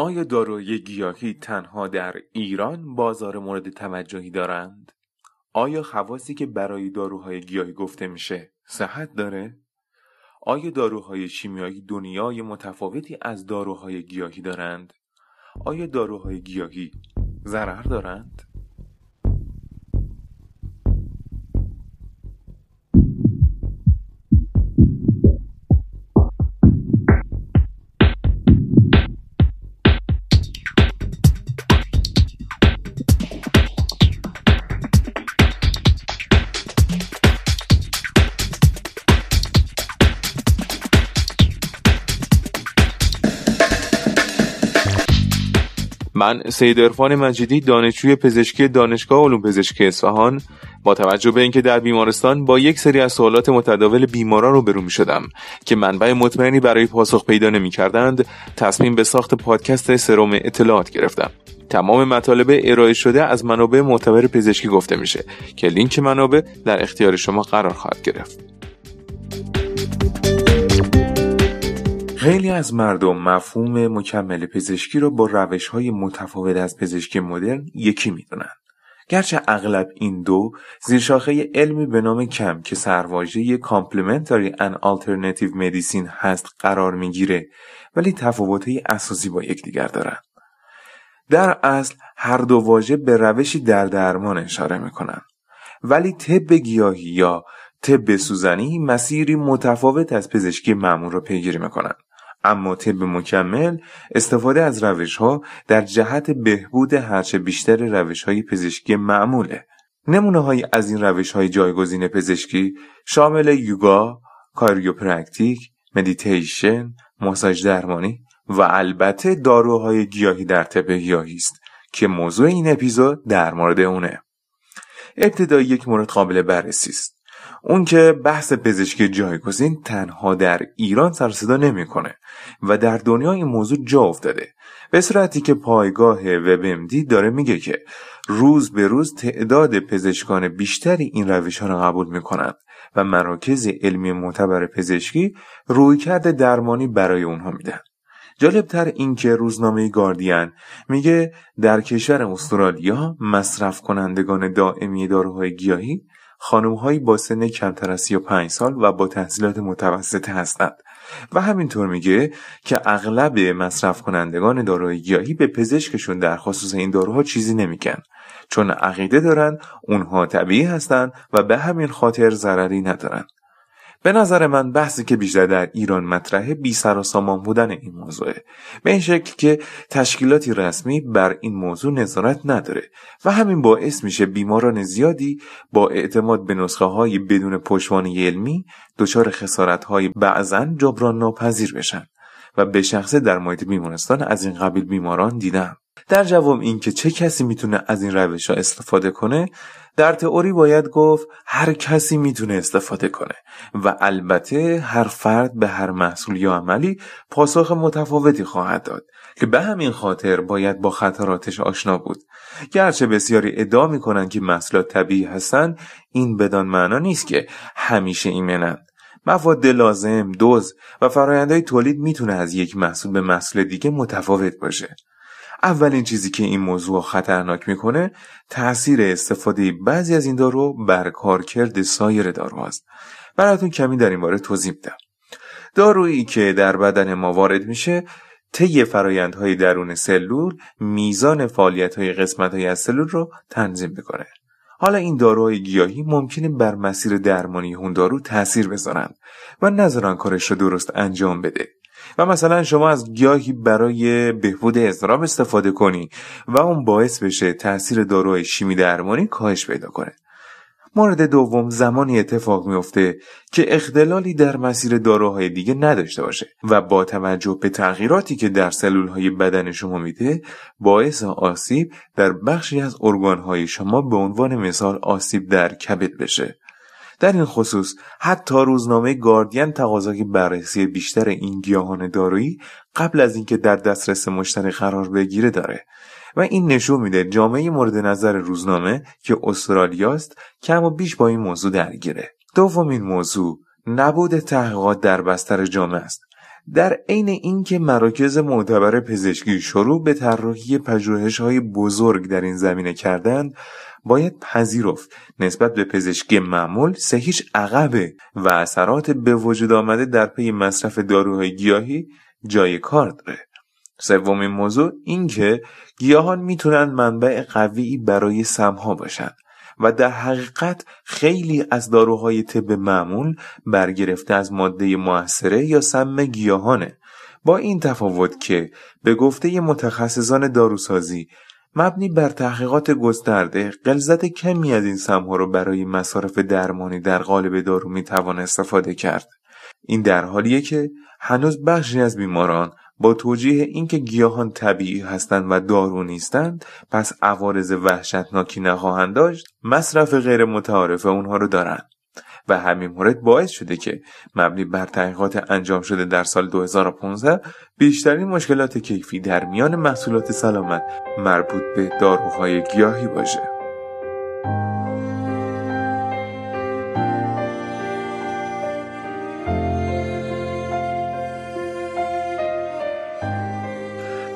آیا داروهای گیاهی تنها در ایران بازار مورد توجهی دارند؟ آیا خواصی که برای داروهای گیاهی گفته میشه صحت داره؟ آیا داروهای شیمیایی دنیای متفاوتی از داروهای گیاهی دارند؟ آیا داروهای گیاهی ضرر دارند؟ من سید ارفان مجیدی دانشجوی پزشکی دانشگاه علوم پزشکی اصفهان. با توجه به اینکه در بیمارستان با یک سری از سوالات متداول بیماران روبرو می شدم که منبع مطمئنی برای پاسخ پیدا نمی کردند تصمیم به ساخت پادکست سروم اطلاعات گرفتم. تمام مطالب ارائه شده از منابع معتبر پزشکی گفته میشه که لینک منابع در اختیار شما قرار خواهد گرفت. خیلی از مردم مفهوم مکمل پزشکی را با روش های متفاوت از پزشکی مدرن یکی می‌دونن. گرچه اغلب این دو زیرشاخه علمی به نام CAM که سرواژه complementary and alternative medicine هست قرار می‌گیره ولی تفاوتهای اساسی با یکدیگر دارند. در اصل هر دو واژه به روشی در درمان اشاره می‌کنن ولی طب گیاهی یا طب سوزنی مسیری متفاوت از پزشکی معمول را پیگیری می‌کنند اما طب مکمل استفاده از روش ها در جهت بهبود هرچه بیشتر روش های پزشکی معموله. نمونه های از این روش های جایگزین پزشکی شامل یوگا، کایروپراکتیک، مدیتیشن، ماساژ درمانی و البته داروهای گیاهی در طب گیاهی است که موضوع این اپیزود در مورد اونه. ابتدا یک مورد قابل بررسی است. اون که بحث پزشکی جایگزین تنها در ایران سر صدا نمی‌کنه و در دنیا این موضوع جا افتاده. به صورتی که پایگاه وبمدی داره میگه که روز به روز تعداد پزشکان بیشتری این روش ها را قبول می‌کنند و مراکز علمی معتبر پزشکی رویکرد درمانی برای اونها میدن جالبتر این که روزنامه گاردین میگه در کشور استرالیا مصرف کنندگان دائمی داروهای گیاهی خانمهایی با سن کمتر از 35 سال و با تحصیلات متوسطه هستند. و همینطور میگه که اغلب مصرف کنندگان داروهای گیاهی به پزشکشون در خصوص این داروها چیزی نمیگن. چون عقیده دارن اونها طبیعی هستند و به همین خاطر ضرری ندارن. به نظر من بحثی که بیشتر در ایران مطرحه بی سر و سامان بودن این موضوعه. به این شکل که تشکیلاتی رسمی بر این موضوع نظارت نداره و همین باعث میشه بیماران زیادی با اعتماد به نسخه های بدون پشتوانه علمی دچار خسارت های بعضا جبران ناپذیر بشن و به شخصه در محیط بیمارستان از این قبیل بیماران دیدم. در جواب اینکه چه کسی می‌تونه از این روش ها استفاده کنه در تئوری باید گفت هر کسی می‌تونه استفاده کنه و البته هر فرد به هر محصول یا عملی پاسخ متفاوتی خواهد داد که به همین خاطر باید با خطراتش آشنا بود گرچه بسیاری ادعا می‌کنن که محصولات طبیعی هستن این بدان معنا نیست که همیشه ایمنند مواد لازم، دوز و فرایندهای تولید می‌تونه از یک محصول به محصول دیگه متفاوت باشه. اولین چیزی که این موضوع خطرناک می‌کنه تاثیر استفاده بعضی از این دارو بر کارکرد سایر داروهاست براتون کمی در این باره توضیح میدم. دارویی که در بدن ما وارد میشه طی فرایندهای درون سلول میزان فعالیت های قسمت های از سلول رو تنظیم می‌کنه. حالا این داروهای گیاهی ممکنه بر مسیر درمانی اون دارو تاثیر بذارن و نذارن کارش رو درست انجام بده. و مثلا شما از گیاهی برای بهبود اضطراب استفاده کنی و اون باعث بشه تاثیر داروهای شیمی درمانی کاهش پیدا کنه. مورد دوم زمانی اتفاق میفته که اختلالی در مسیر داروهای دیگه نداشته باشه و با توجه به تغییراتی که در سلول بدن شما میده باعث آسیب در بخشی از ارگانهای شما به عنوان مثال آسیب در کبد بشه. در این خصوص حتی روزنامه گاردین تقاضای بررسی بیشتر این گیاهان دارویی قبل از اینکه در دسترس مشتری قرار بگیره داره. و این نشون میده جامعه مورد نظر روزنامه که استرالیاست کم و بیش با این موضوع درگیره. دومین موضوع نبود تحقیقات در بستر جامعه است. در عین اینکه مراکز معتبر پزشکی شروع به طراحی های بزرگ در این زمینه کردند باید پذیرفت. نسبت به پزشکی معمول سهیش عقبه و اثرات به وجود آمده در پی مصرف داروهای گیاهی جای کار داره. سومین موضوع این که گیاهان می‌تونن منبع قوی برای سمها باشند و در حقیقت خیلی از داروهای طب معمول برگرفته از ماده موثره یا سم گیاهانه. با این تفاوت که به گفته متخصصان داروسازی مبنی بر تحقیقات گسترده غلظت کمی از این سمها رو برای مصارف درمانی در قالب دارو می‌توان استفاده کرد. این در حالیه که هنوز بخشی از بیماران با توجیه اینکه گیاهان طبیعی هستند و دارو نیستند پس عوارض وحشتناکی نخواهند داشت مصرف غیر متعارف اونها رو دارند. و همین مورد باعث شده که مبنی بر تحقیقات انجام شده در سال 2015 بیشترین مشکلات کیفی در میان محصولات سلامت مربوط به داروهای گیاهی باشه.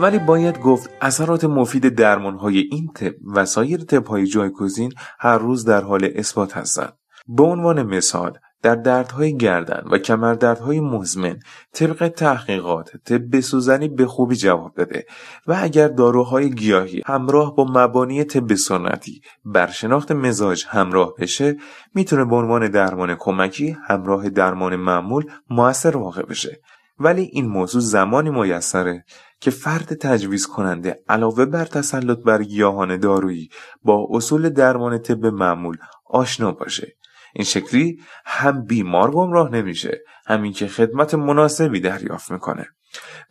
ولی باید گفت اثرات مفید های این طب و سایر های جایگزین هر روز در حال اثبات هستند. به عنوان مثال در دردهای گردن و کمردردهای مزمن طبق تحقیقات طب سوزنی به خوبی جواب داده و اگر داروهای گیاهی همراه با مبانی طب سنتی بر شناخت مزاج همراه بشه می‌تونه به عنوان درمان کمکی همراه درمان معمول موثر واقع بشه. ولی این موضوع زمانی میسره که فرد تجویز کننده علاوه بر تسلط بر گیاهان دارویی با اصول درمان طب معمول آشنا باشه. این شکلی هم بیمار گمراه نمیشه همین که خدمت مناسبی دریافت می‌کنه.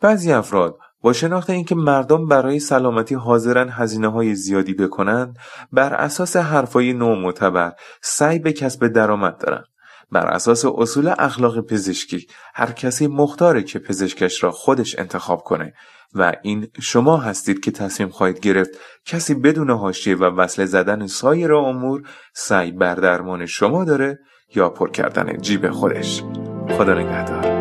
بعضی افراد با شناخت اینکه مردم برای سلامتی حاضرن هزینه های زیادی بکنند بر اساس حرفای نو معتبر سعی به کسب درآمد دارند بر اساس اصول اخلاق پزشکی هر کسی مختاره که پزشکش را خودش انتخاب کنه. و این شما هستید که تصمیم خواهید گرفت کسی بدون حاشیه و وصله زدن سایر امور سعی بر درمان شما داره یا پر کردن جیب خودش. خدا نگهدار.